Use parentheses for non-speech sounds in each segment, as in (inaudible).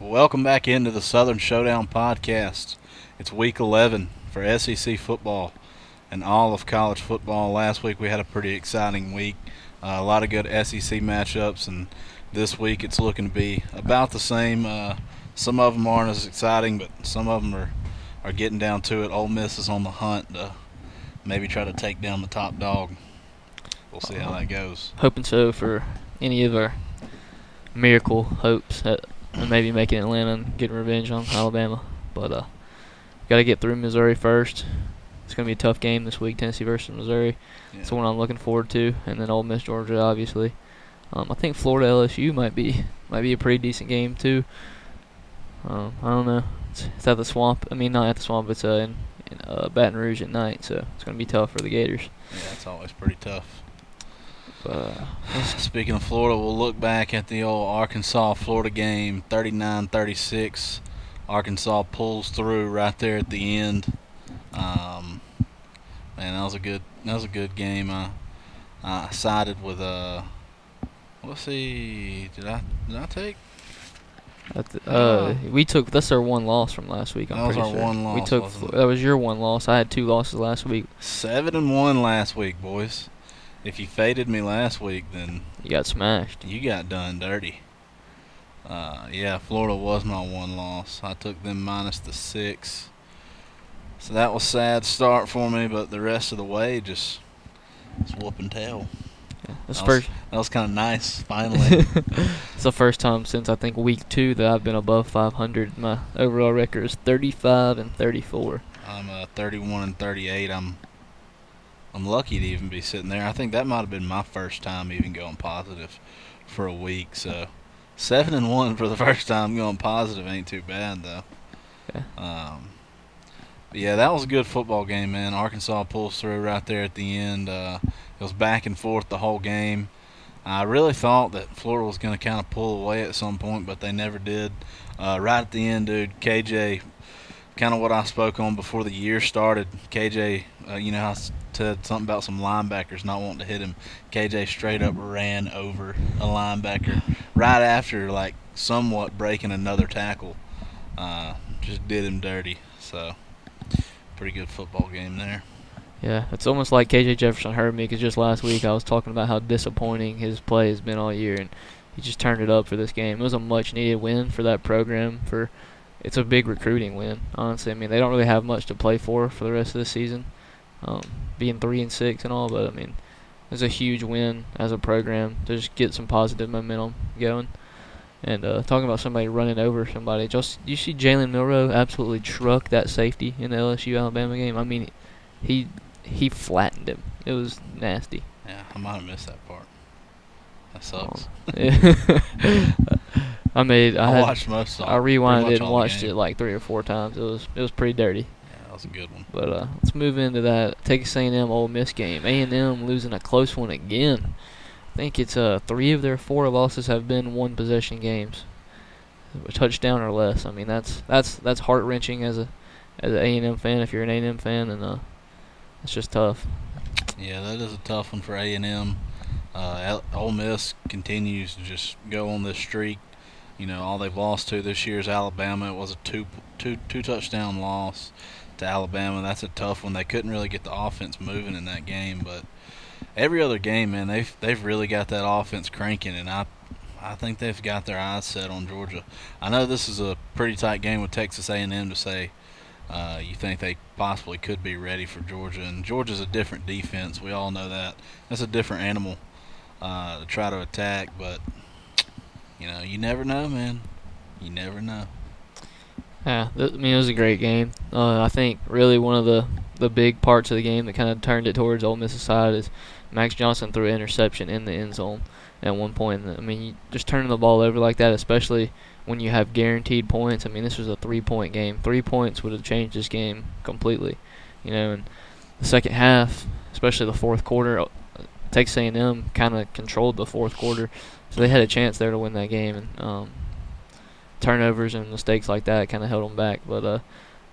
Welcome back into the Southern Showdown podcast. It's week 11 for SEC football and all of college football. Last week we had a pretty exciting week, uh, a lot of good SEC matchups, and this week it's looking to be about the same. Uh, some of them aren't as exciting, but some of them are, are getting down to it. Ole Miss is on the hunt to maybe try to take down the top dog. We'll see how that goes. Hoping so for any of our miracle hopes at maybe making Atlanta and getting revenge on Alabama. But uh, got to get through Missouri first. It's going to be a tough game this week, Tennessee versus Missouri. Yeah. It's the one I'm looking forward to, and then Ole Miss, Georgia, obviously. Um, I think Florida LSU might be might be a pretty decent game too. Um, I don't know. It's, it's at the swamp. I mean, not at the swamp. It's uh, in, in uh, Baton Rouge at night, so it's going to be tough for the Gators. Yeah, it's always pretty tough. But uh, Speaking of Florida, we'll look back at the old Arkansas Florida game, 39-36. Arkansas pulls through right there at the end. Um, man, that was a good that was a good game. I I sided with uh, let's see, did I did I take? The, uh, we took that's our one loss from last week. I'm That was pretty our sure. one We took that was your one loss. I had two losses last week. Seven and one last week, boys. If you faded me last week, then You got smashed. You got done dirty. Uh, yeah, Florida was my one loss. I took them minus the six. So that was sad start for me, but the rest of the way just it's whooping tail. Yeah. That's That was, first. that was kind of nice, finally. (laughs) it's the first time since I think week two that I've been above 500. My overall record is 35 and 34. I'm uh, 31 and 38. I'm I'm lucky to even be sitting there. I think that might have been my first time even going positive for a week. So seven and one for the (laughs) first time going positive ain't too bad though. Yeah. Um, but yeah, that was a good football game, man. Arkansas pulls through right there at the end. Uh, it was back and forth the whole game. I really thought that Florida was going to kind of pull away at some point, but they never did. Uh, right at the end, dude, KJ, kind of what I spoke on before the year started. KJ, uh, you know, how I said something about some linebackers not wanting to hit him. KJ straight up ran over a linebacker right after, like, somewhat breaking another tackle. Uh, just did him dirty. So, pretty good football game there. Yeah, it's almost like KJ Jefferson heard me because just last week I was talking about how disappointing his play has been all year, and he just turned it up for this game. It was a much needed win for that program. For it's a big recruiting win, honestly. I mean, they don't really have much to play for for the rest of the season, um, being three and six and all. But I mean, it's a huge win as a program to just get some positive momentum going. And uh, talking about somebody running over somebody, just you see Jalen Milroe absolutely truck that safety in the LSU Alabama game. I mean, he he flattened him. It was nasty. Yeah, I might have missed that part. That sucks. (laughs) I made I, I, had, watched most of I rewinded it and watched it like three or four times. It was it was pretty dirty. Yeah, that was a good one. But uh, let's move into that Texas A&M Ole Miss game. A&M losing a close one again. I think it's uh three of their four losses have been one possession games, a touchdown or less. I mean that's that's that's heart wrenching as a as an A&M fan. If you're an A&M fan, and uh, it's just tough. Yeah, that is a tough one for A and M. Uh, Ole Miss continues to just go on this streak. You know, all they've lost to this year is Alabama. It was a two two two touchdown loss to Alabama. That's a tough one. They couldn't really get the offense moving in that game, but every other game, man, they've they've really got that offense cranking, and I I think they've got their eyes set on Georgia. I know this is a pretty tight game with Texas A&M to say uh, you think they possibly could be ready for Georgia, and Georgia's a different defense. We all know that. That's a different animal uh, to try to attack, but you know, you never know, man. You never know. Yeah, I mean it was a great game. Uh, I think really one of the the big parts of the game that kind of turned it towards Ole Miss's side is Max Johnson threw an interception in the end zone at one point. I mean, just turning the ball over like that, especially when you have guaranteed points. I mean, this was a three-point game. Three points would have changed this game completely. You know, and the second half, especially the fourth quarter, uh, Texas A&M kind of controlled the fourth quarter, so they had a chance there to win that game. And um, turnovers and mistakes like that kind of held them back. But uh,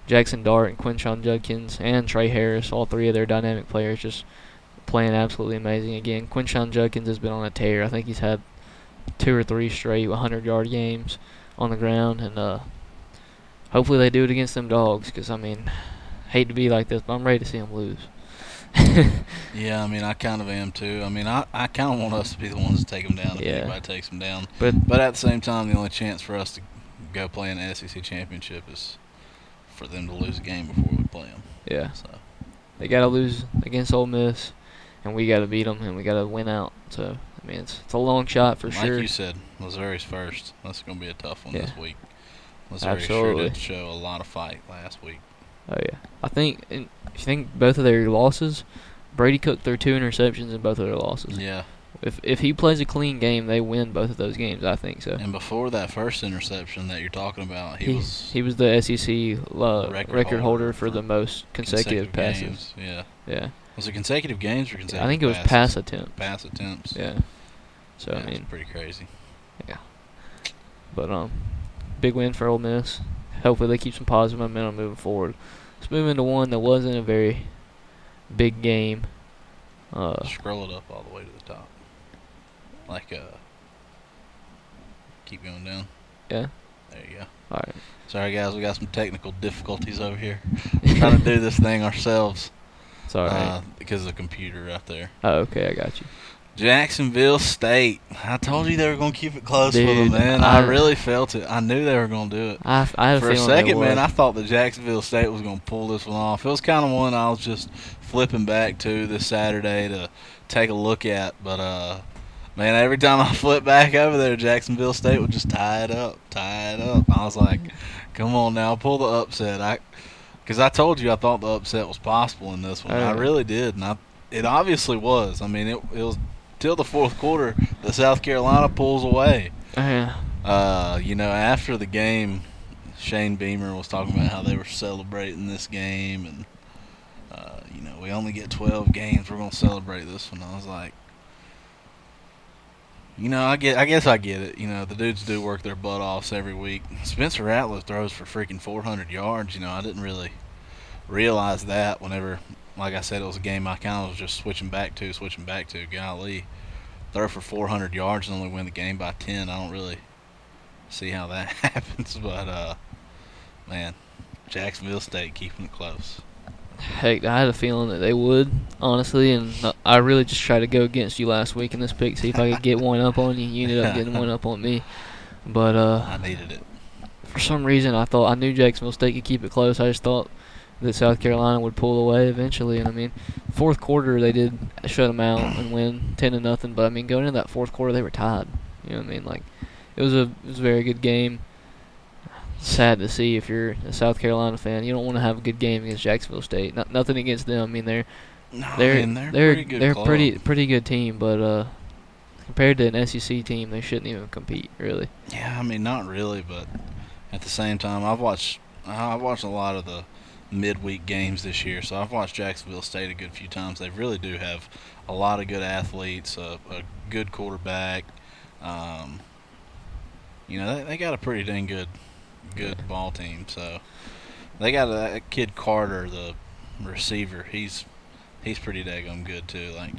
Jaxson Dart and Quinshon Judkins and Tre Harris, all three of their dynamic players, just playing absolutely amazing. Again, Quinshon Judkins has been on a tear. I think he's had two or three straight 100 yard games. on the ground, and uh, hopefully they do it against them dogs. Because I mean, hate to be like this, but I'm ready to see them lose. (laughs) Yeah, I mean, I kind of am too. I mean, I, I kind of want us to be the ones to take them down if Yeah. anybody takes them down. But But at the same time, the only chance for us to go play in the SEC championship is for them to lose a game before we play them. yeah, So they got to lose against Ole Miss, and we got to beat them, and we got to win out. So I mean, it's, it's a long shot for like sure. Like you said, Missouri's first. That's going to be a tough one Yeah. this week. Missouri Absolutely. sure did show a lot of fight last week. Oh yeah, I think and if you think both of their losses, Brady Cook threw two interceptions in both of their losses. Yeah. If if he plays a clean game, they win both of those games. I think so. And before that first interception that you're talking about, he, He, was he was the SEC uh, Record record, holder for for the most consecutive, passes. games. Yeah. Yeah, Was it consecutive games or consecutive I think it was passes? pass attempt. pass attempts. Yeah. So Yeah, I mean, pretty crazy. Yeah. But um, big win for Ole Miss. Hopefully they keep some positive momentum moving forward. Let's move into one that wasn't a very big game. Uh, Scroll it up all the way to. Like uh keep going down. Yeah. There you go. all right. Sorry guys, we got some technical difficulties over here. (laughs) Trying to do this thing ourselves. Sorry. right. Uh, because of the computer out there. oh, okay, I got you. Jacksonville State. I told you they were gonna keep it close for them, man. I, I- really felt it. I knew they were gonna do it. I, I For a a second, man. I thought that Jacksonville State was going to pull this one off. It was kind of one I was just flipping back to this Saturday to take a look at. But, uh, man, every time I flip back over there, Jacksonville State would just tie it up, tie it up. I was like, come on now, pull the upset. I, Because I told you I thought the upset was possible in this one. Oh, I really did. And I, it obviously was. I mean, it, it was till the fourth quarter that South Carolina pulls away Yeah. uh, you know, after the game, Shane Beamer was talking about how they were celebrating this game, and uh, you know, we only get 12 games. We're gonna celebrate this one. I was like, you know, I get, I guess I get it. You know, the dudes do work their butt offs every week. Spencer Rattler throws for freaking 400 yards. You know, I didn't really realize that whenever, like I said, it was a game I kind of was just switching back to, switching back to. Golly, throw for 400 yards and only win the game by 10. I don't really see how that (laughs) happens, but uh, man, Jacksonville State keeping it close. Heck, I had a feeling that they would, honestly, and I really just tried to go against you last week in this pick, see if I could get one up on you. You ended up getting one up on me, but uh, I needed it. for some reason I thought I knew Jacksonville State could keep it close. I just thought that South Carolina would pull away eventually, and I mean, fourth quarter they did shut them out and win ten to nothing. But I mean, going into that fourth quarter they were tied. You know what I mean? Like it was a it was a very good game. Sad to see if you're a South Carolina fan, you don't want to have a good game against Jacksonville State. Not, nothing against them. I mean, they're No, they're they're, they're pretty good they're club. pretty pretty good team, but uh, compared to an SEC team, they shouldn't even compete really. Yeah, I mean, not really, but at the same time, I've watched I've watched a lot of the midweek games this year, so I've watched Jacksonville State a good few times. They really do have a lot of good athletes, a, a good quarterback. Um, you know, they, they got a pretty dang good good ball team. So they got a, that kid Carter, the receiver. He's he's pretty daggone good too. Like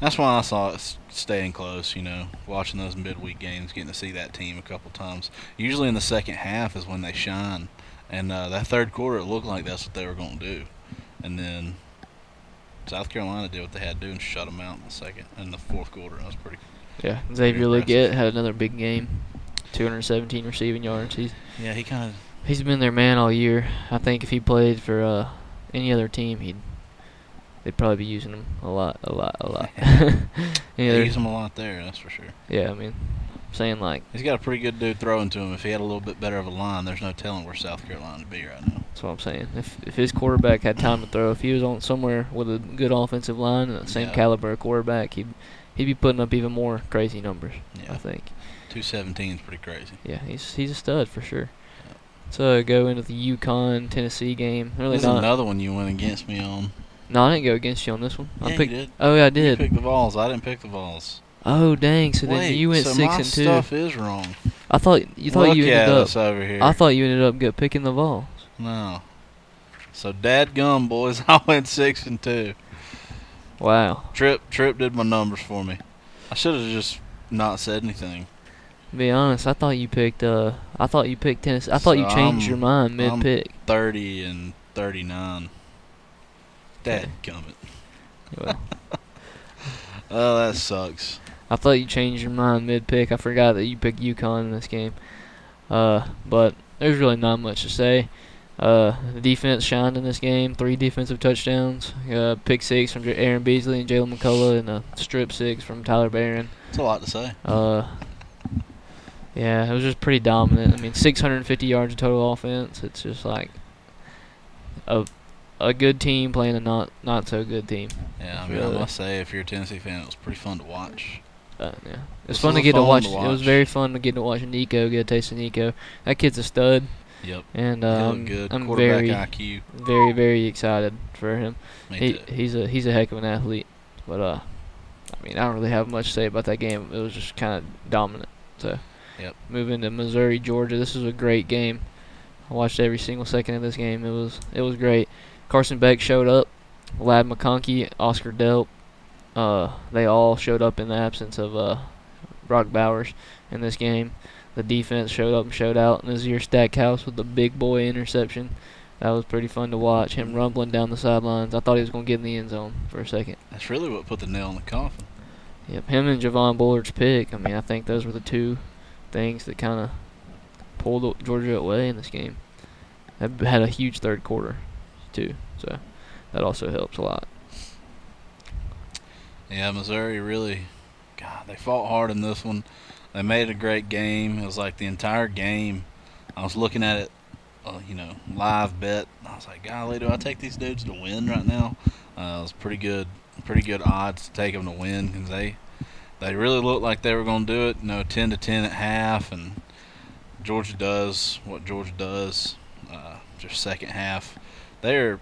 that's why I saw it staying close. You know, watching those midweek games, getting to see that team a couple times. Usually in the second half is when they shine, and uh, that third quarter it looked like that's what they were going to do, and then South Carolina did what they had to do and shut them out in the second in the fourth quarter. That was pretty. Yeah, Xavier. Legette had another big game, 217 receiving yards. He's Yeah, he kind of he's been their man all year. I think if he played for uh, any other team, he'd they'd probably be using him a lot, a lot, a lot. (laughs) (laughs) they use him a lot there. That's for sure. yeah, I mean, I'm saying like He's got a pretty good dude throwing to him. If he had a little bit better of a line, there's no telling where South Carolina would be right now. that's what I'm saying. If if his quarterback had time to throw, if he was on somewhere with a good offensive line and the same Yeah. caliber of quarterback, he'd he'd be putting up even more crazy numbers. I think. Two seventeen is pretty crazy. Yeah, he's he's a stud for sure. So go into the UConn Tennessee game. Really This is not. another one you went against me on. No, I didn't go against you on this one. I Yeah, you picked. did. Oh yeah, I did. You picked the Vols. I didn't pick the Vols. Oh dang! So then you went so six and two. stuff is wrong. I thought you thought Look you ended up. us over here. I thought you ended up good picking the Vols. no. So dad gum boys, (laughs) I went six and two. Wow. Tripp Tripp did my numbers for me. I should have just not said anything. Be honest, I thought you picked. Uh, I thought you picked Tennessee. I thought you changed I'm- your mind mid pick. 30 and 39. Dad (laughs) gummit. Well, (laughs) Oh, that sucks. I thought you changed your mind mid pick. I forgot that you picked UConn in this game. Uh, but there's really not much to say. Uh, the defense shined in this game. Three defensive touchdowns. Uh, pick six from Aaron Beasley and Jaylen McCollough, and a strip six from Tyler Baron. It's a lot to say. Uh, yeah, it was just pretty dominant. I mean, 650 yards of total offense. It's just like a a good team playing a not not so good team. Yeah, I mean, Really? I must say, if you're a Tennessee fan, it was pretty fun to watch. Uh, yeah, it was This fun to get to watch. to It was very fun to get to watch Nico get a taste of Nico. That kid's a stud, Yep. and He uh, I'm, good. I'm very, IQ. very, very excited for him. Me He too. he's a he's a heck of an athlete, but uh, I mean, I don't really have much to say about that game. It was just kind of dominant. So, Yep. moving to Missouri, Georgia. This was a great game. I watched every single second of this game. It was it was great. Carson Beck showed up. Ladd McConkey, Oscar Delp, uh, they all showed up in the absence of uh, Brock Bowers in this game. The defense showed up and showed out. And Nazir Stackhouse with the big boy interception. That was pretty fun to watch. Him rumbling down the sidelines. I thought he was going to get in the end zone for a second. That's really what put the nail in the coffin. Yep, him and Javon Bullard's pick. I mean, I think those were the two things that kind of pulled Georgia away in this game. That had a huge third quarter, too. So that also helps a lot. Yeah, Missouri really, God, they fought hard in this one. They made a great game. It was like the entire game. I was looking at it, uh, you know, live bet. I was like, golly, do I take these dudes to win right now? Uh, it was pretty good, pretty good odds to take them to win because they, they really looked like they were going to do it. You know, ten to ten at half, and Georgia does what Georgia does. Uh, just second half, they're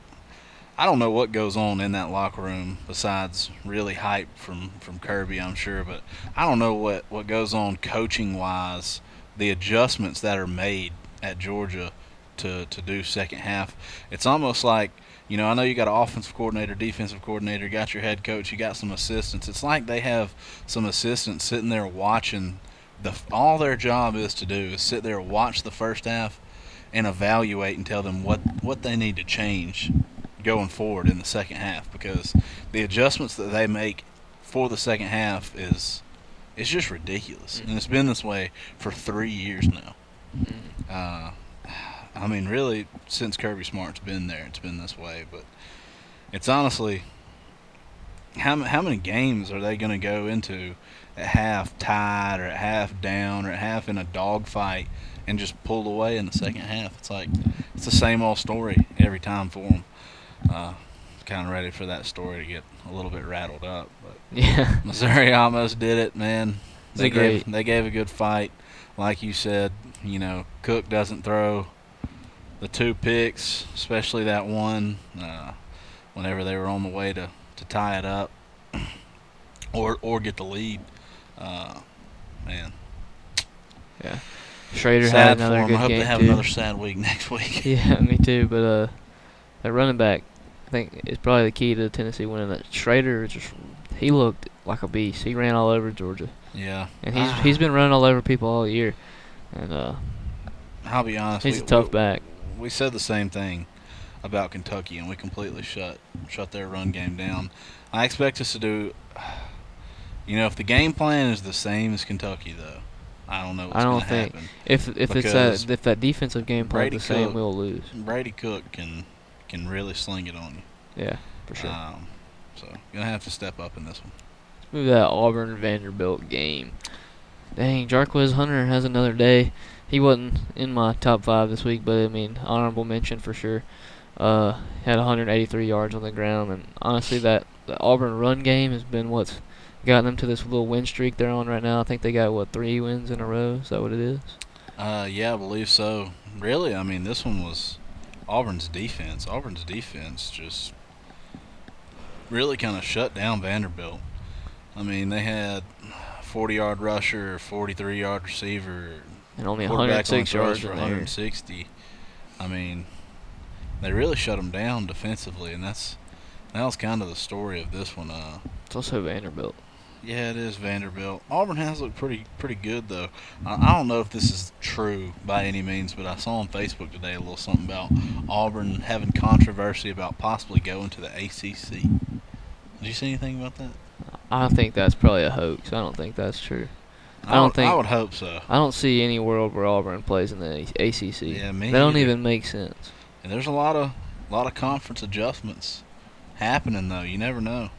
I don't know what goes on in that locker room besides really hype from from Kirby, I'm sure, but I don't know what what goes on coaching wise, the adjustments that are made at Georgia to to do second half. It's almost like you know, I know you got an offensive coordinator, defensive coordinator, got your head coach, you got some assistants. It's like they have some assistants sitting there watching the all their job is to do is sit there watch the first half and evaluate and tell them what what they need to change going forward in the second half because the adjustments that they make for the second half is it's just ridiculous and it's been this way for three years now. Uh, I mean, really, since Kirby Smart's been there, it's been this way. But it's honestly, how how many games are they going to go into at half tied or at half down or at half in a dogfight and just pull away in the second half? It's like it's the same old story every time for them. Uh, kind of ready for that story to get a little bit rattled up, but (laughs) Yeah. Missouri almost did it, man. They gave they gave a good fight, like you said. You know, Cook doesn't throw the two picks, especially that one. Uh, whenever they were on the way to, to tie it up, (clears throat) or or get the lead, uh, man. Yeah. Schrader sad had another 'em. good I hope game they have too. another sad week (laughs) next week. (laughs) Yeah, me too. But uh, that running back, I think, is probably the key to Tennessee winning. That Schrader just he looked like a beast. He ran all over Georgia, yeah, and he's Ah. he's been running all over people all year. And uh, I'll be honest. he's we, a tough we, back. We said the same thing about Kentucky, and we completely shut shut their run game down. I expect us to do. You know, if the game plan is the same as Kentucky, though, I don't know what's I don't going to think- happen. If if it's that if that defensive game plan Brady the same, we'll lose. Brady Cook can can really sling it on you. Yeah, for sure. Um, so gonna have to step up in this one. Let's move that Auburn Vanderbilt game. Dang, Jarquez Hunter has another day. He wasn't in my top five this week, but I mean, honorable mention for sure. Uh, had 183 yards on the ground, and honestly, that the Auburn run game has been what's gotten them to this little win streak they're on right now. I think they got what three wins in a row. Is that what it is? Uh, yeah, I believe so. Really, I mean, this one was Auburn's defense. Auburn's defense just really kind of shut down Vanderbilt. I mean, they had 40 yard rusher, 43 yard receiver, And only 106 only yards throws for in the air. 160. I mean, they really shut them down defensively, and that's that was kind of the story of this one. Uh, It's also Vanderbilt. Yeah, it is Vanderbilt. Auburn has looked pretty pretty good though. I, I don't know if this is true by any means, but I saw on Facebook today a little something about Auburn having controversy about possibly going to the ACC. Did you see anything about that? I think that's probably a hoax. I don't think that's true. I don't would- think- I would hope so. I don't see any world where Auburn plays in the ACC. Yeah, me That don't even make sense. And there's a lot of lot of conference adjustments happening though. You never know.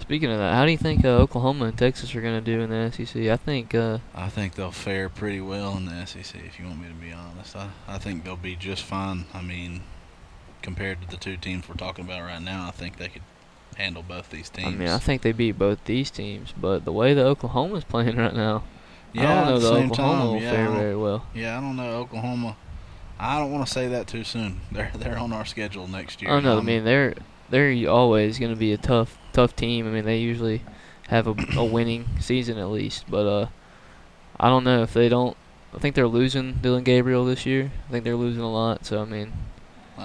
Speaking of that, how do you think uh, Oklahoma and Texas are going to do in the SEC? I think uh, I think they'll fare pretty well in the SEC. If you want me to be honest, I, I think they'll be just fine. I mean, compared to the two teams we're talking about right now, I think they could handle both these teams. I mean, I think they beat both these teams, but the way that Oklahoma's playing right now, yeah, I don't know the same Oklahoma time, will yeah, fare very well. Yeah, I don't know Oklahoma. I don't want to say that too soon. (laughs) They're they're on our schedule next year. Oh no, I mean they're they're always going to be a tough tough team. I mean they usually have a, a (coughs) winning season at least, but uh, I don't know if they don't. I think they're losing Dillon Gabriel this year. I think they're losing a lot. So I mean,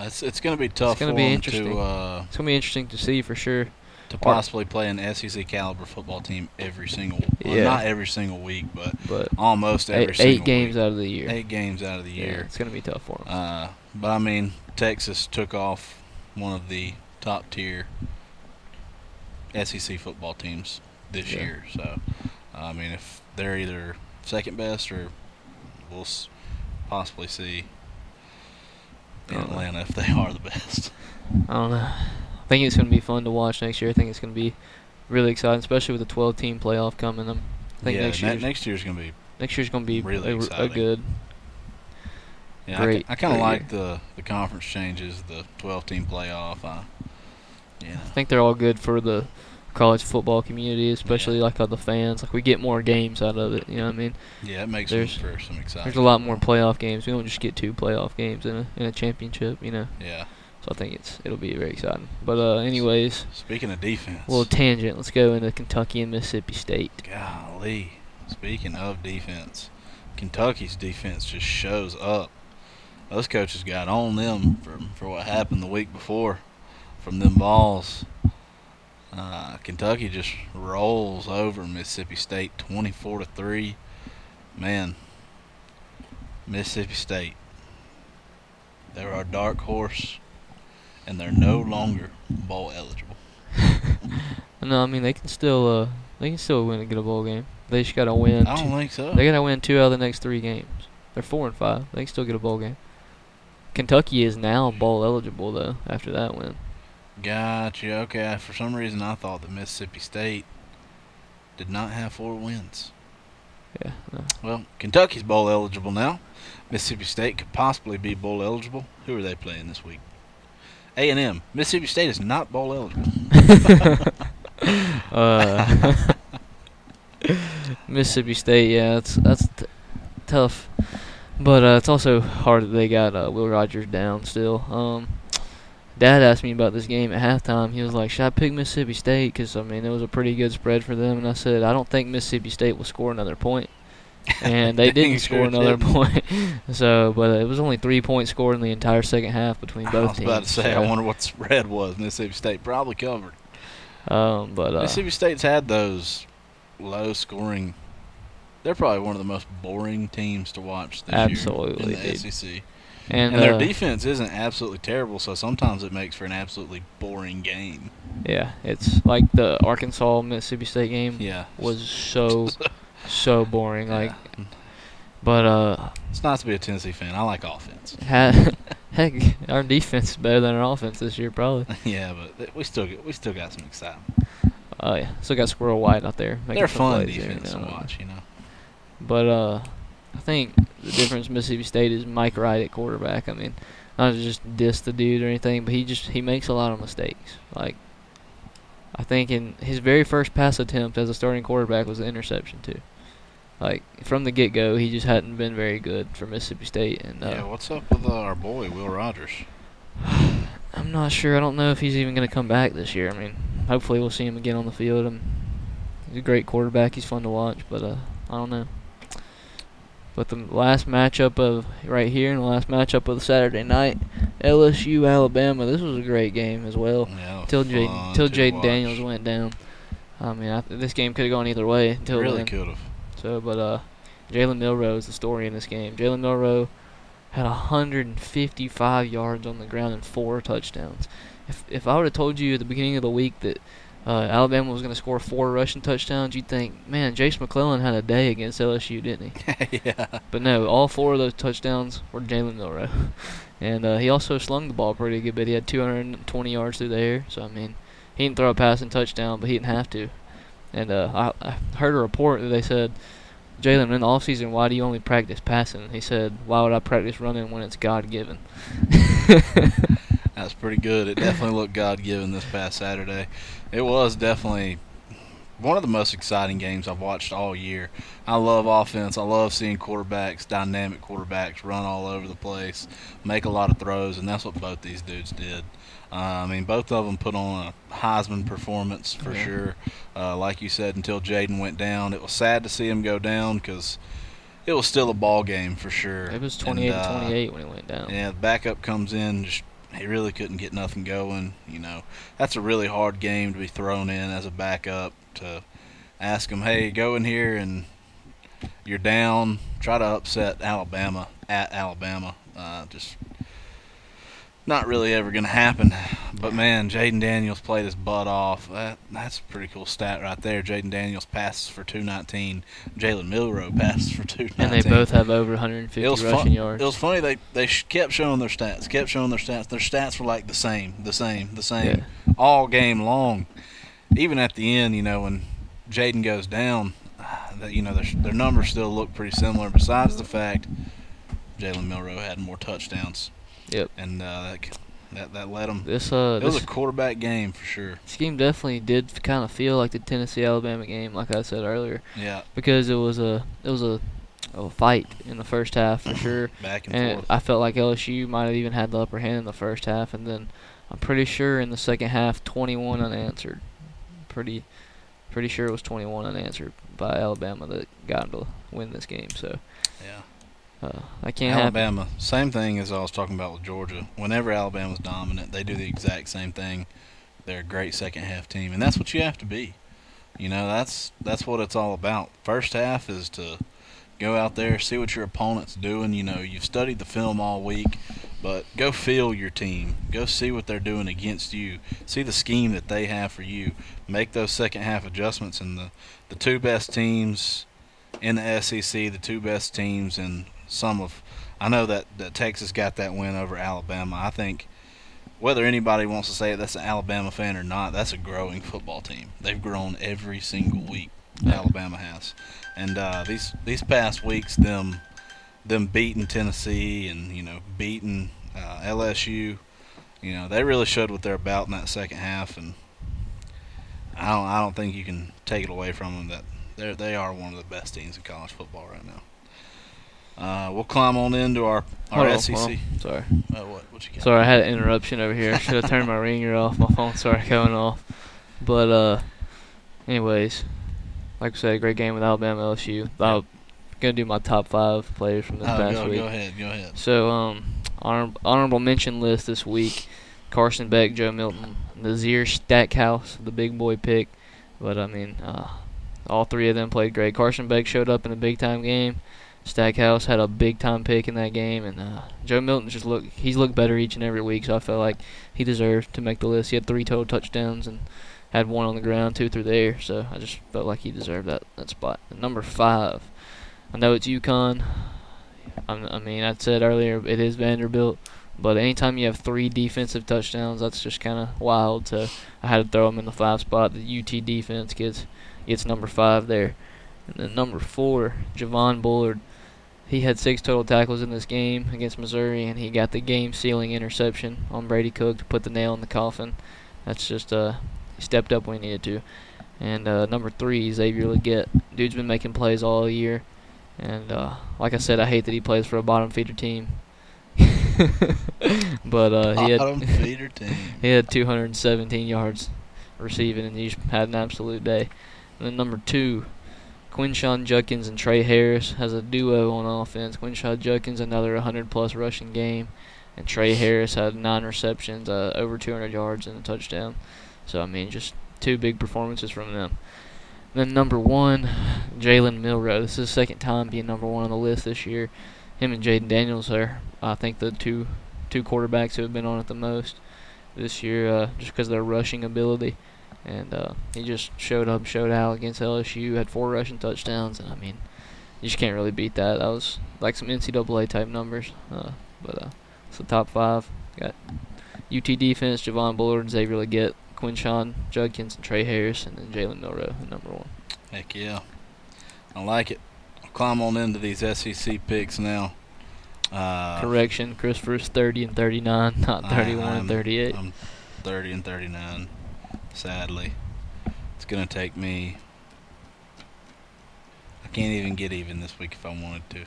it's it's going to be tough It's gonna be interesting. to uh, it's gonna be interesting to see for sure. to possibly play an SEC caliber football team every single. Well, Yeah. not every single week, but But almost every eight, single eight games week. out of the year. Eight games out of the Yeah, year. it's gonna be tough for them. Uh, but I mean, Texas took off one of the top tier SEC football teams this Yeah. year. So, I mean, if they're either second best or we'll s- possibly see in Atlanta if they (laughs) are the best. I don't know. I think it's gonna be fun to watch next year. I think it's gonna be really exciting, especially with the 12 team playoff coming. I think yeah, next ne- year's, next year's gonna be. next year's gonna be really a, a exciting. good. Yeah, Great- I, kind of like the the conference changes, the 12 team playoff. I, yeah, I think they're all good for the college football community, especially like all the fans. Like we get more games out of it. You know what I mean? yeah, it makes There's- for some exciting. There's a lot more playoff games. We don't just get two playoff games in a in a championship. You know, Yeah. so I think it's it'll be very exciting. But uh, anyways, Speaking of defense, a little tangent. Let's go into Kentucky and Mississippi State. Golly. Speaking of defense, Kentucky's defense just shows up. Those coaches got on them for, for what happened the week before from them Vols. Uh, Kentucky just rolls over Mississippi State 24 to 3. Man, Mississippi State. They're our dark horse, and they're no longer bowl eligible. (laughs) No, I mean they can still uh they can still win and get a bowl game. They just gotta win. I two- don't think so. They gotta win two out of the next three games. They're four and five. They can still get a bowl game. Kentucky is now bowl eligible though after that win. Gotcha. Okay. For some reason, I thought that Mississippi State did not have four wins. Yeah. No. Well, Kentucky's bowl eligible now. Mississippi State could possibly be bowl eligible. Who are they playing this week? A and M. Mississippi State is not bowl eligible. (laughs) uh, (laughs) Mississippi State, yeah, that's that's t- tough, but uh, it's also hard that they got uh, Will Rogers down still. Um, Dad asked me about this game at halftime. He was like, "Should I pick Mississippi State?" Because I mean, it was a pretty good spread for them, and I said, "I don't think Mississippi State will score another point." And they (laughs) didn't sure score another didn't. point. (laughs) so, but it was only three points scored in the entire second half between I both was teams. about to say. so, I wonder what the spread was. Mississippi State probably covered. Um, but uh, Mississippi State's had those low scoring. They're probably one of the most boring teams to watch this Absolutely, year in the dude. SEC. And, And, their uh, defense isn't absolutely terrible, so sometimes it makes for an absolutely boring game. Yeah, it's like the Arkansas Mississippi State game Yeah. was so (laughs) so boring. Like, Yeah. but uh, It's nice to be a Tennessee fan. I like offense. (laughs) heck, our defense is better than our offense this year, probably. (laughs) yeah, but th- we still get, we still got some excitement. Oh yeah, still got Squirrel White out there. making They're fun plays there defense to watch, you know. But uh, I think the difference Mississippi State is Mike Wright at quarterback. I mean, not to just diss the dude or anything, but he just he makes a lot of mistakes. Like, I think in his very first pass attempt as a starting quarterback was an interception too. Like from the get go, he just hadn't been very good for Mississippi State, and uh, yeah, what's up with uh, our boy Will Rogers? (sighs) I'm not sure. I don't know if he's even going to come back this year. I mean, hopefully we'll see him again on the field. Um he's a great quarterback. He's fun to watch, but uh, I don't know. But the last matchup of right here and the last matchup of Saturday night, LSU Alabama. This was a great game as well. Yeah, fun till to Jayden. Daniels went down. I mean, I, this game could have gone either way until really could have. So, but uh, Jalen Milroe is the story in this game. Jalen Milroe had 155 yards on the ground and four touchdowns. If if I would have told you at the beginning of the week that uh, Alabama was going to score four rushing touchdowns, you'd think, man, Jase McClellan had a day against LSU, didn't he? (laughs) yeah. But no, all four of those touchdowns were Jalen Milroe, (laughs) and uh, he also slung the ball pretty good bit. He had 220 yards through the air, so I mean, he didn't throw a passing touchdown, but he didn't have to. And uh, I, I heard a report that they said Jalen, in the off season, why do you only practice passing? He said, why would I practice running when it's God given? (laughs) That's pretty good. It definitely looked God given this past Saturday. It was definitely one of the most exciting games I've watched all year. I love offense. I love seeing quarterbacks, dynamic quarterbacks, run all over the place, make a lot of throws, and that's what both these dudes did. Uh, I mean, both of them put on a Heisman performance for yeah. sure. Uh, like you said, until Jayden went down, it was sad to see him go down because it was still a ball game for sure. It was 28 and, uh, to 28 when he went down. Yeah, the backup comes in, just he really couldn't get nothing going. You know, that's a really hard game to be thrown in as a backup to ask him, hey, go in here and you're down. Try to upset Alabama at Alabama. Uh, just not really ever going to happen. But man, Jayden Daniels played his butt off. That that's a pretty cool stat right there. Jayden Daniels passes for 219. Jalen Milroe passes for 219. And they both have over 150 rushing fun, yards. It was funny. They they kept showing their stats. Kept showing their stats. Their stats were like the same, the same, the same, yeah. all game long. Even at the end, you know, when Jayden goes down, (sighs) that you know their their numbers still look pretty similar. Besides the fact Jalen Milroe had more touchdowns. Yep. And uh, that that let them. This uh, it was a quarterback game for sure. This game definitely did kind of feel like the Tennessee Alabama game, like I said earlier. Yeah. Because it was a it was a a fight in the first half for sure. (clears throat) Back and, and forth. I felt like LSU might have even had the upper hand in the first half, and then I'm pretty sure in the second half, 21 unanswered. Pretty, pretty sure it was 21 unanswered by Alabama that got them to win this game. So. Yeah. Uh, can't. Alabama, happen. same thing as I was talking about with Georgia. Whenever Alabama's dominant, they do the exact same thing. They're a great second half team, and that's what you have to be. You know, that's that's what it's all about. First half is to go out there, see what your opponent's doing. You know, you've studied the film all week, but go feel your team. Go see what they're doing against you. See the scheme that they have for you. Make those second half adjustments, and the the two best teams in the SEC, the two best teams in some of. I know that, that Texas got that win over Alabama. I think whether anybody wants to say it, that's an Alabama fan or not, that's a growing football team. They've grown every single week. Alabama has, and uh, these these past weeks, them them beating Tennessee and you know beating uh, LSU, you know they really showed what they're about in that second half, and I don't I don't think you can take it away from them that they they are one of the best teams in college football right now. Uh, we'll climb on into our our Hold SEC. On, on. Sorry. Oh, what, what you got? Sorry, I had an interruption over here. Should have turned my ringer off. My phone started going off. But uh, anyways, like I said, great game with Alabama LSU. I'm gonna do my top five players from this oh, past go, week. Go ahead. Go ahead. So um, honor- honorable mention list this week: Carson Beck, Joe Milton, Nazir Stackhouse, the big boy pick. But I mean, uh, all three of them played great. Carson Beck showed up in a big time game. Stackhouse had a big time pick in that game, and uh, Joe Milton just look he's looked better each and every week. So I felt like he deserved to make the list. He had three total touchdowns and had one on the ground, two through the air. So I just felt like he deserved that that spot. And number five, I know it's UConn. I'm, I mean, I said earlier it is Vanderbilt, but anytime you have three defensive touchdowns, that's just kind of wild. So I had to throw him in the five spot. The UT defense gets gets number five there, and then number four, Javon Bullard. He had six total tackles in this game against Missouri, and he got the game-sealing interception on Brady Cook to put the nail in the coffin. That's just uh, he stepped up when he needed to. And uh, number three, Xavier Legette. Dude's been making plays all year, and uh, like I said, I hate that he plays for a bottom feeder team. (laughs) but uh, he had Bottom feeder team. (laughs) he had 217 yards receiving, and he had an absolute day. And then number two, Quinshon Judkins and Tre Harris has a duo on offense. Quinshon Judkins another 100 plus rushing game, and Tre Harris had nine receptions, uh, over 200 yards and a touchdown. So I mean, just two big performances from them. Then number one, Jalen Milroe. This is his second time being number one on the list this year. Him and Jayden Daniels are, I think, the two two quarterbacks who have been on it the most this year, uh, just because of their rushing ability. And uh, he just showed up, showed out against LSU. Had four rushing touchdowns, and I mean, you just can't really beat that. That was like some NCAA type numbers. Uh, but uh, it's the top five. Got UT defense, Javon Bullard, Xavier Legette, Quinshon Judkins, and Tre Harris, and then Jalen Milroe, number one. Heck yeah. I like it. I'll climb on into these SEC picks now. Uh, Correction, Christopher's 30 and 39, not 31 I, and 38. I'm 30 and 39, sadly. It's going to take me. I can't even get even this week if I wanted to.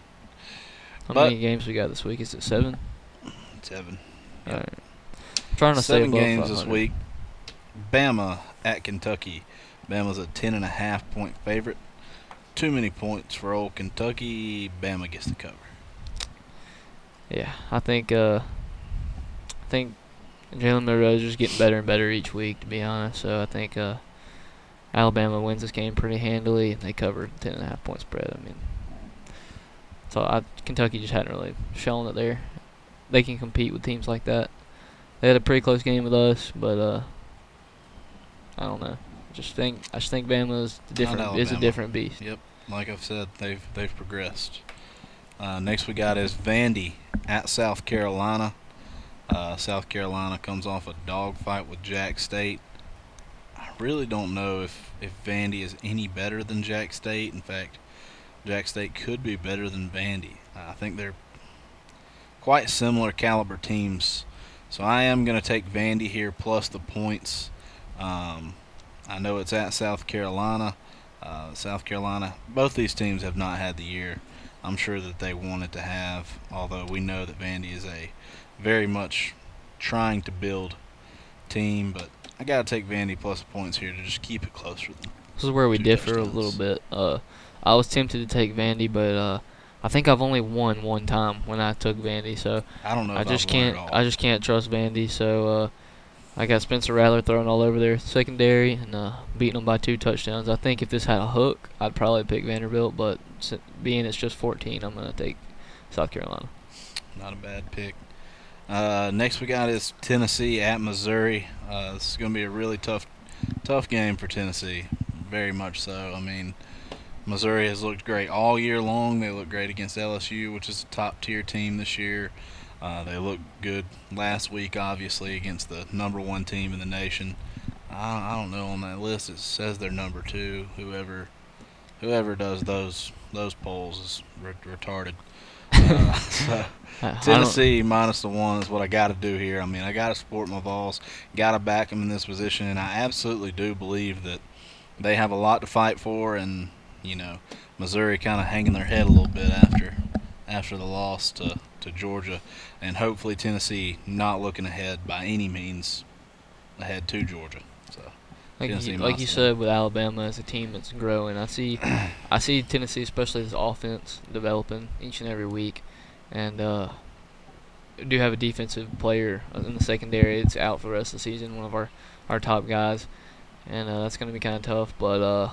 How but- many games we got this week? Is it seven? Seven. All right. trying to Seven games this week. Bama at Kentucky. Bama's a ten and a half point favorite. Too many points for old Kentucky. Bama gets the cover. Yeah, I think uh, I think Jalen Milroe is just getting better and better each week, to be honest. So I think uh, Alabama wins this game pretty handily, and they cover ten and a half point spread. I mean, so I, Kentucky just hadn't really shown that they're they can compete with teams like that. They had a pretty close game with us, but uh, I don't know. Just think I just think Bama is different. Is a different beast. Yep, like I've said, they've they've progressed. Uh, next we got is Vandy at South Carolina. Uh, South Carolina comes off a dogfight with Jack State. I really don't know if if Vandy is any better than Jack State. In fact, Jack State could be better than Vandy. I think they're quite similar caliber teams. So I am going to take Vandy here plus the points. Um, I know it's at South Carolina. Uh, South Carolina, both these teams have not had the year I'm sure that they wanted to have, although we know that Vandy is a very much trying to build team, but I got to take Vandy plus points here to just keep it close for them. This is where we Two differ a little bit. Uh, I was tempted to take Vandy, but uh, I think I've only won one time when I took Vandy, so I don't know I just can't. I just can't trust Vandy. So uh, I got Spencer Rattler throwing all over their secondary and uh, beating them by two touchdowns. I think if this had a hook, I'd probably pick Vanderbilt, but being it's just 14, I'm gonna take South Carolina. Not a bad pick. Uh, next we got is Tennessee at Missouri. Uh, this is going to be a really tough, tough game for Tennessee. Very much so. I mean, Missouri has looked great all year long. They looked great against LSU, which is a top tier team this year. Uh, they looked good last week, obviously, against the number one team in the nation. I, I don't know on that list. It says they're number two. Whoever, whoever does those those polls is re- retarded. So, (laughs) I- I don't- Tennessee minus the one is what I got to do here. I mean, I got to support my Vols, got to back them in this position, and I absolutely do believe that they have a lot to fight for. And you know, Missouri kind of hanging their head a little bit after after the loss to to Georgia, and hopefully Tennessee not looking ahead by any means ahead to Georgia. Like Tennessee you, like you said, with Alabama as a team that's growing, I see, (clears throat) I see Tennessee, especially this offense, developing each and every week, and uh, do have a defensive player in the secondary. It's out for the rest of the season, one of our, our top guys, and uh, that's going to be kind of tough. But uh,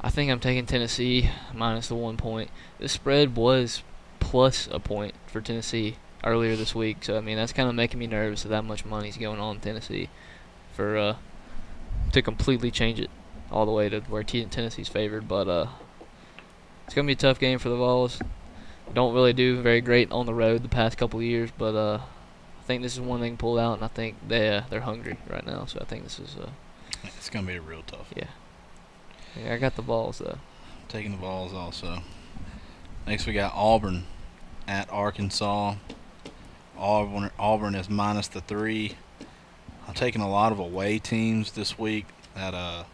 I think I'm taking Tennessee minus the one point. The spread was plus a point for Tennessee earlier this week, so I mean that's kind of making me nervous that that much money's going on in Tennessee for uh, to completely change it all the way to where T- Tennessee's favored. But uh, it's gonna be a tough game for the Vols. Don't really do very great on the road the past couple of years, but uh, I think this is one they can pull out, and I think they uh, they're hungry right now. So I think this is uh, it's gonna be a real tough. yeah. yeah I got the Vols though. taking the Vols also. Next we got Auburn at Arkansas. Auburn Auburn is minus the three. I'm taking a lot of away teams this week. That uh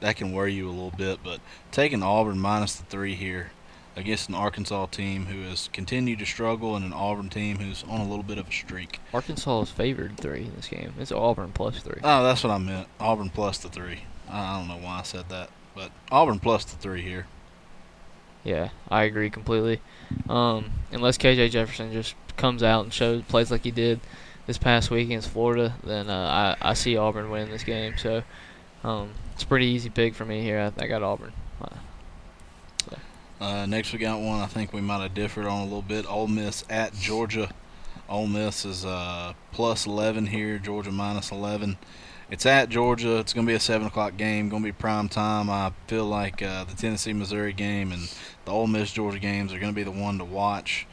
that can worry you a little bit, but taking Auburn minus the three here against an Arkansas team who has continued to struggle and an Auburn team who's on a little bit of a streak. Arkansas is favored three in this game. It's Auburn plus three. Oh, that's what I meant. Auburn plus the three. I I don't know why I said that, but Auburn plus the three here. Yeah, I agree completely. Um, unless KJ Jefferson just comes out and shows plays like he did this past week against Florida, then uh, I I see Auburn winning this game. So um, it's a pretty easy pick for me here. I, I got Auburn. Uh, next, we got one I think we might have differed on a little bit. Ole Miss at Georgia. Ole Miss is uh, plus 11 here. Georgia minus 11. It's at Georgia. It's going to be a 7 o'clock game. Going to be prime time. I feel like uh, the Tennessee Missouri game and the Ole Miss Georgia games are going to be the one to watch.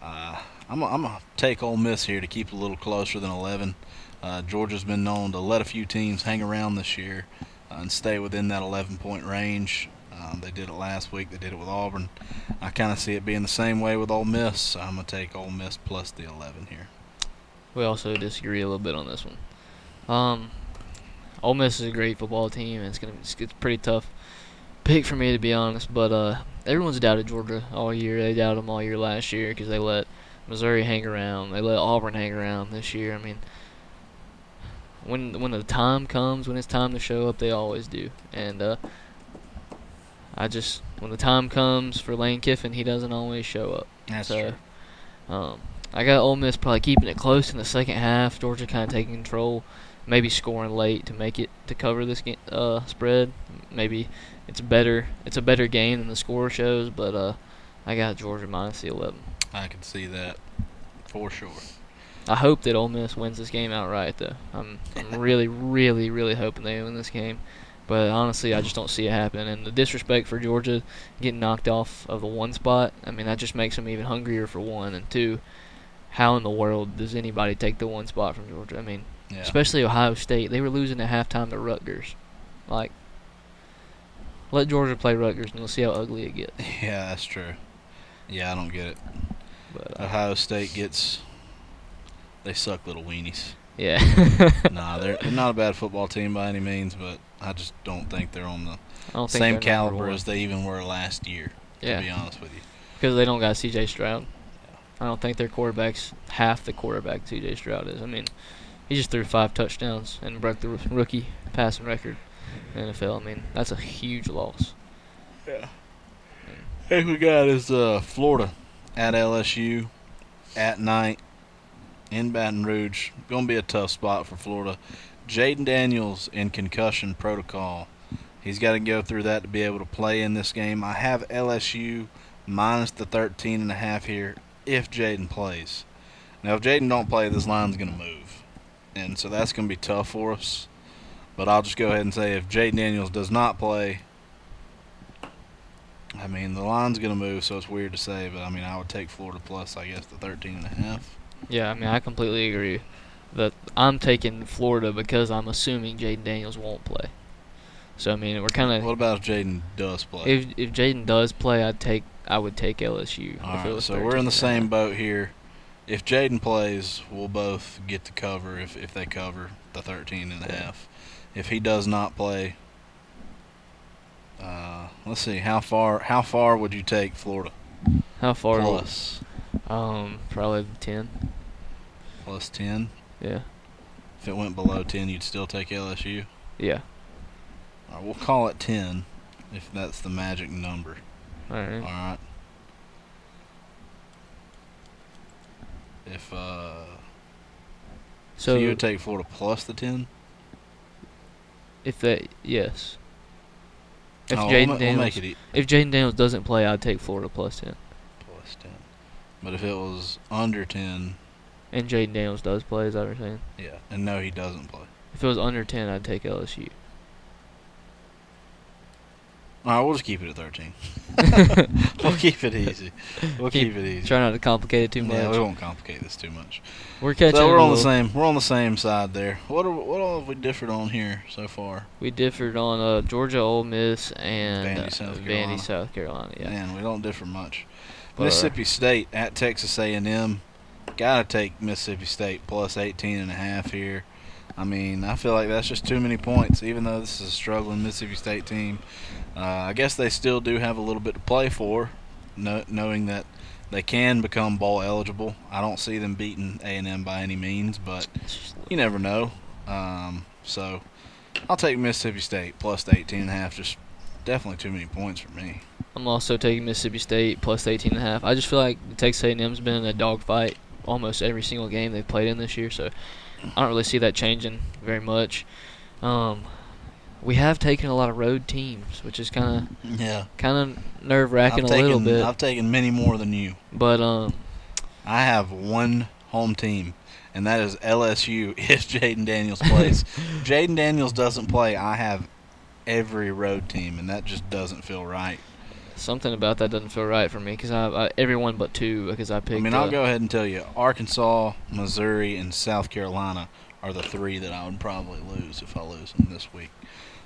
Uh, I'm going to take Ole Miss here to keep it a little closer than 11. Uh, Georgia's been known to let a few teams hang around this year uh, and stay within that 11 point range. Um, they did it last week. They did it with Auburn. I kind of see it being the same way with Ole Miss. So I'm gonna take Ole Miss plus the 11 here. We also disagree a little bit on this one. Um, Ole Miss is a great football team, and it's gonna it's, it's pretty tough pick for me to be honest. But uh, everyone's doubted Georgia all year. They doubted them all year last year because they let Missouri hang around. They let Auburn hang around this year. I mean, when when the time comes, when it's time to show up, they always do. And uh, I just when the time comes for Lane Kiffin, he doesn't always show up. That's so, true. Um, I got Ole Miss probably keeping it close in the second half. Georgia kind of taking control, maybe scoring late to make it to cover this game, uh, spread. Maybe it's better. It's a better game than the score shows, but uh, I got Georgia minus the 11. I can see that for sure. I hope that Ole Miss wins this game outright, though. I'm, I'm really, (laughs) really, really hoping they win this game. But honestly, I just don't see it happen. And the disrespect for Georgia getting knocked off of the one spot, I mean, that just makes them even hungrier for one. And two, how in the world does anybody take the one spot from Georgia? I mean, Yeah. especially Ohio State. They were losing at halftime to Rutgers. Like, let Georgia play Rutgers and you'll see how ugly it gets. (laughs) Yeah, that's true. Yeah, I don't get it. But uh, Ohio State gets. They suck little weenies. yeah, (laughs) nah, they're, they're not a bad football team by any means, but I just don't think they're on the I don't think same caliber as they even were last year. yeah. To be honest with you. because they don't got C.J. Stroud. Yeah. I don't think their quarterback's half the quarterback C.J. Stroud is. I mean, he just threw five touchdowns and broke the roo- rookie passing record in the NFL. I mean, that's a huge loss. Yeah. Next we got is uh, Florida at LSU at night in Baton Rouge. Going to be a tough spot for Florida. Jayden Daniels in concussion protocol. He's got to go through that to be able to play in this game. I have LSU minus the 13 and a half here if Jayden plays. Now if Jayden don't play, this line's going to move. And so that's going to be tough for us. But I'll just go ahead and say if Jayden Daniels does not play, I mean, the line's going to move, so it's weird to say, but I mean, I would take Florida plus, I guess, the 13 and a half. Yeah, I mean, I completely agree. That I'm taking Florida because I'm assuming Jayden Daniels won't play. So I mean, we're kind of. What about if Jayden does play? if if Jayden does play, I'd take I would take LSU. All was so we're in the same boat here. If Jayden plays, we'll both get the cover if, if they cover the 13 and a half. If he does not play, uh, let's see how far how far would you take Florida How far? plus Um, probably ten. plus 10? Yeah. If it went below 10, you'd still take LSU. Yeah. All right, we'll call it 10 if that's the magic number. All right. All right. If uh, so, So, you would take Florida plus the 10. if they yes, if oh, Jayden we'll, we'll Daniels e- if Jayden Daniels doesn't play, I'd take Florida plus ten. plus 10. But if it was under 10, And Jayden Daniels does play. Is that what you're saying? yeah, and no, he doesn't play. If it was under ten, I'd take LSU. All right, we'll just keep it at 13. (laughs) we'll keep it easy. We'll keep, it easy. Try not to complicate it too much. Yeah, we won't complicate this too much. We're catching. So we're on the same. We're on the same side there. What are, what all have we differed on here so far? We differed on uh, Georgia, Ole Miss, and Vandy, uh, South Vandy, Carolina. South Carolina. Yeah. Man, we don't differ much. But, uh, Mississippi State at Texas A&M. Gotta take Mississippi State plus 18 and a half here. I mean, I feel like that's just too many points. Even though this is a struggling Mississippi State team, uh, I guess they still do have a little bit to play for, no, knowing that they can become bowl eligible. I don't see them beating A&M by any means, but you never know. Um, so I'll take Mississippi State plus the 18 and a half. Just definitely too many points for me. I'm also taking Mississippi State plus 18 and a half. I just feel like Texas A&M's been in a dogfight almost every single game they've played in this year. So I don't really see that changing very much. Um, we have taken a lot of road teams, which is kind of Yeah. kind of nerve wracking a I've little bit. I've taken many more than you. but um, I have one home team, and that is LSU (laughs) if Jayden Daniels plays. (laughs) Jayden Daniels doesn't play, I have every road team, and that just doesn't feel right. Something about that doesn't feel right for me because I, I everyone but two because I picked. I mean, uh, I'll go ahead and tell you Arkansas, Missouri, and South Carolina are the three that I would probably lose if I lose them this week.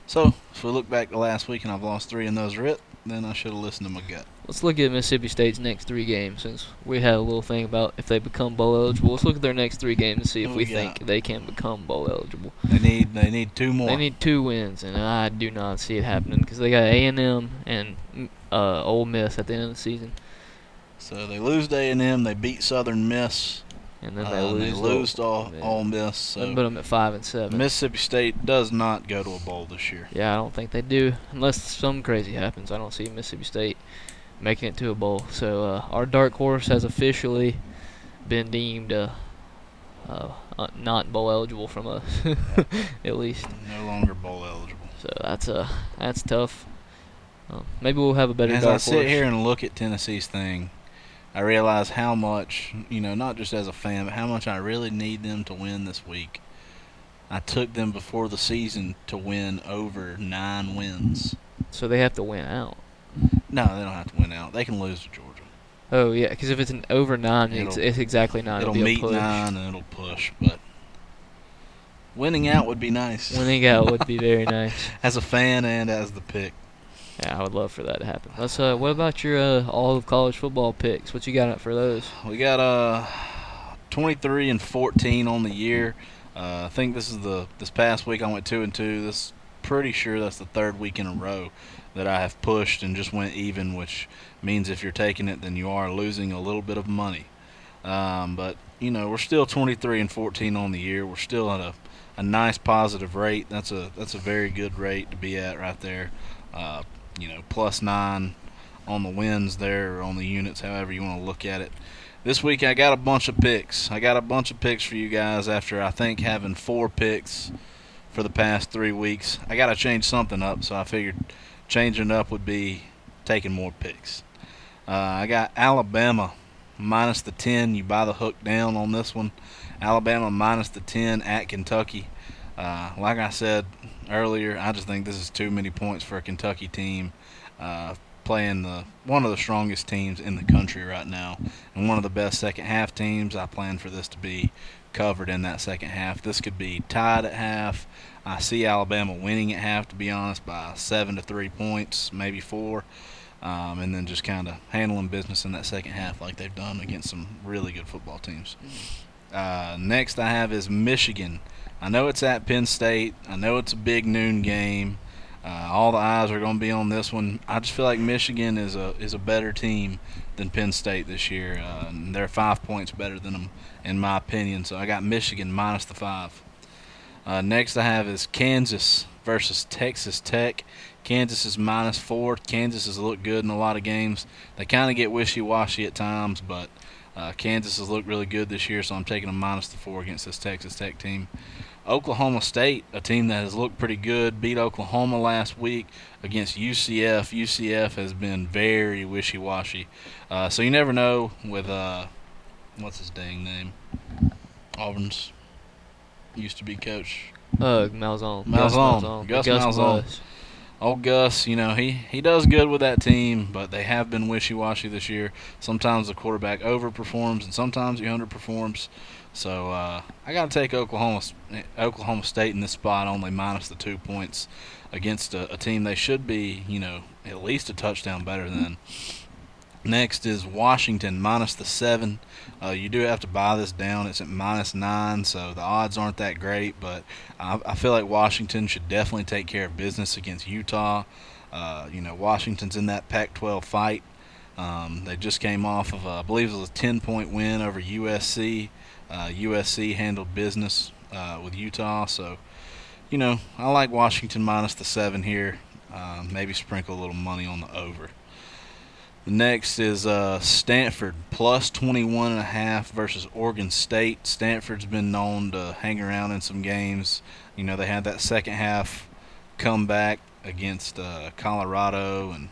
So, if we look back to last week and I've lost three in those writ, then I should have listened to my gut. Let's look at Mississippi State's next three games since we had a little thing about if they become bowl eligible. Let's look at their next three games and see if we we think they can become bowl eligible. They need they need two more. They need two wins, and I do not see it happening because they got A and M and uh, Ole Miss at the end of the season, so they lose to A&M, they beat Southern Miss, and then uh, they and lose. they lose to Ole- Ole, Miss. So put them at five and seven. Mississippi State does not go to a bowl this year. Yeah, I don't think they do unless some crazy happens. I don't see Mississippi State making it to a bowl. So uh, our dark horse has officially been deemed uh, uh, uh, not bowl eligible from us, (laughs) at least. No longer bowl eligible. So that's uh that's tough. Um, maybe we'll have a better As I sit horse. here and look at Tennessee's thing, I realize how much, you know, not just as a fan, but how much I really need them to win this week. I took them before the season to win over nine wins. so they have to win out. No, they don't have to win out. They can lose to Georgia. Oh yeah, because if it's an over nine, it's, It'll- it's exactly 9 it'll be a meet nine and it'll push, but winning out would be nice. Winning out would be very nice. (laughs) as a fan and as the pick. Yeah, I would love for that to happen. Let's. Uh, what about your uh, all of college football picks? What you got up for those? We got uh 23 and 14 on the year. Uh, I think this is the this past week I went two and two. This pretty sure that's the third week in a row that I have pushed and just went even, which means if you're taking it, then you are losing a little bit of money. Um, but you know we're still 23 and 14 on the year. We're still at a a nice positive rate. That's a that's a very good rate to be at right there. Uh, you know, plus nine on the wins there or on the units, however you want to look at it. This week I got a bunch of picks. I got a bunch of picks for you guys after I think having four picks for the past three weeks. I got to change something up, so I figured changing up would be taking more picks. Uh, I got Alabama minus the 10. You buy the hook down on this one. Alabama minus the 10 at Kentucky. Uh, like I said earlier, I just think this is too many points for a Kentucky team uh, playing the one of the strongest teams in the country right now and one of the best second half teams. I plan for this to be covered in that second half. This could be tied at half. I see Alabama winning at half, to be honest, by seven to three points, maybe four, um, and then just kind of handling business in that second half like they've done against some really good football teams. Uh, next, I have is Michigan. I know it's at Penn State. I know it's a big noon game. Uh, all the eyes are going to be on this one. I just feel like Michigan is a is a better team than Penn State this year. Uh, they're five points better than them, in my opinion. So I got Michigan minus the five. Uh, next, I have is Kansas versus Texas Tech. Kansas is minus four. Kansas has looked good in a lot of games. They kind of get wishy-washy at times, but uh, Kansas has looked really good this year, so I'm taking a minus the four against this Texas Tech team. Oklahoma State, a team that has looked pretty good, beat Oklahoma last week against UCF. UCF has been very wishy-washy, uh, so you never know with uh, what's his dang name, Auburn's used to be coach Uh, Malzahn. Gus Malzahn. Gus Malzahn. Old Gus, you know, he, he does good with that team, but they have been wishy washy this year. Sometimes the quarterback overperforms, and sometimes he underperforms. So uh, I got to take Oklahoma Oklahoma State in this spot, only minus the two points against a, a team they should be, you know, at least a touchdown better than. Next is Washington minus the seven. Uh, you do have to buy this down. It's at minus nine, so the odds aren't that great. But I, I feel like Washington should definitely take care of business against Utah. Uh, you know, Washington's in that Pac-12 fight. Um, they just came off of, uh, I believe it was a 10-point win over USC. Uh, USC handled business uh, with Utah, so you know I like Washington minus the seven here. Maybe sprinkle a little money on the over. Next is uh, Stanford plus 21 and a half versus Oregon State. Stanford's been known to hang around in some games. You know, they had that second half comeback against uh, Colorado and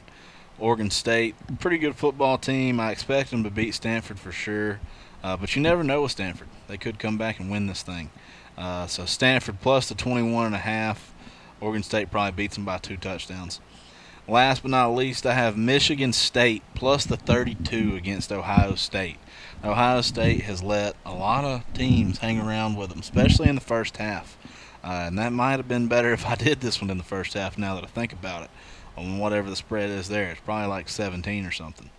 Oregon State. Pretty good football team. I expect them to beat Stanford for sure. Uh, but you never know with Stanford. They could come back and win this thing. Uh, so Stanford plus the 21 and a half. Oregon State probably beats them by two touchdowns. Last but not least, I have Michigan State plus the 32 against Ohio State. Ohio State has let a lot of teams hang around with them, especially in the first half. Uh, and that might have been better (laughs) if I did this one in the first half now that I think about it. On whatever the spread is there. It's probably like 17 or something.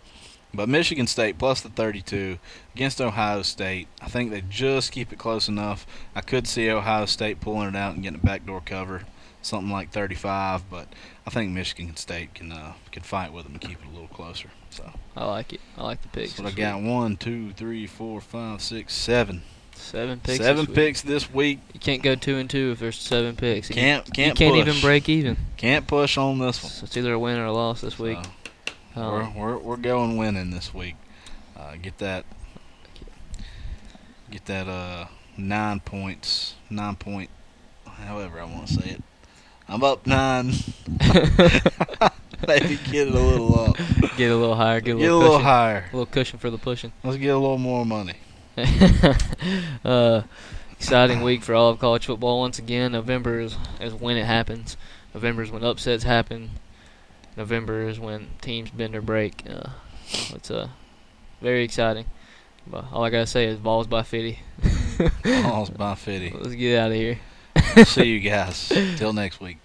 But Michigan State plus the 32 against Ohio State. I think they just keep it close enough. I could see Ohio State pulling it out and getting a backdoor cover, something like 35. But I think Michigan State can uh, can fight with them and keep it a little closer. So I like it. I like the picks. But I got one, two, three, four, five, six, seven. Seven picks. Seven this picks this week. You can't go two and two if there's seven picks. You Can't can't you can't push. even break even. Can't push on this one. So it's either a win or a loss this week. So, Um, we're, we're we're going winning this week. Uh, get that. Get that uh nine points, nine point, however I want to say it. I'm up nine. (laughs) Maybe get it a little up. get a little higher. Get a Get a little, little higher. A little cushion for the pushing. Let's get a little more money. (laughs) uh, exciting week for all of college football. Once again, November is, is when it happens. November is when upsets happen. November is when teams bend or break. Uh, it's uh, very exciting. But all I gotta say is balls by Fitty. Balls by (laughs) Fitty. Let's get out of here. (laughs) See you guys. Till next week.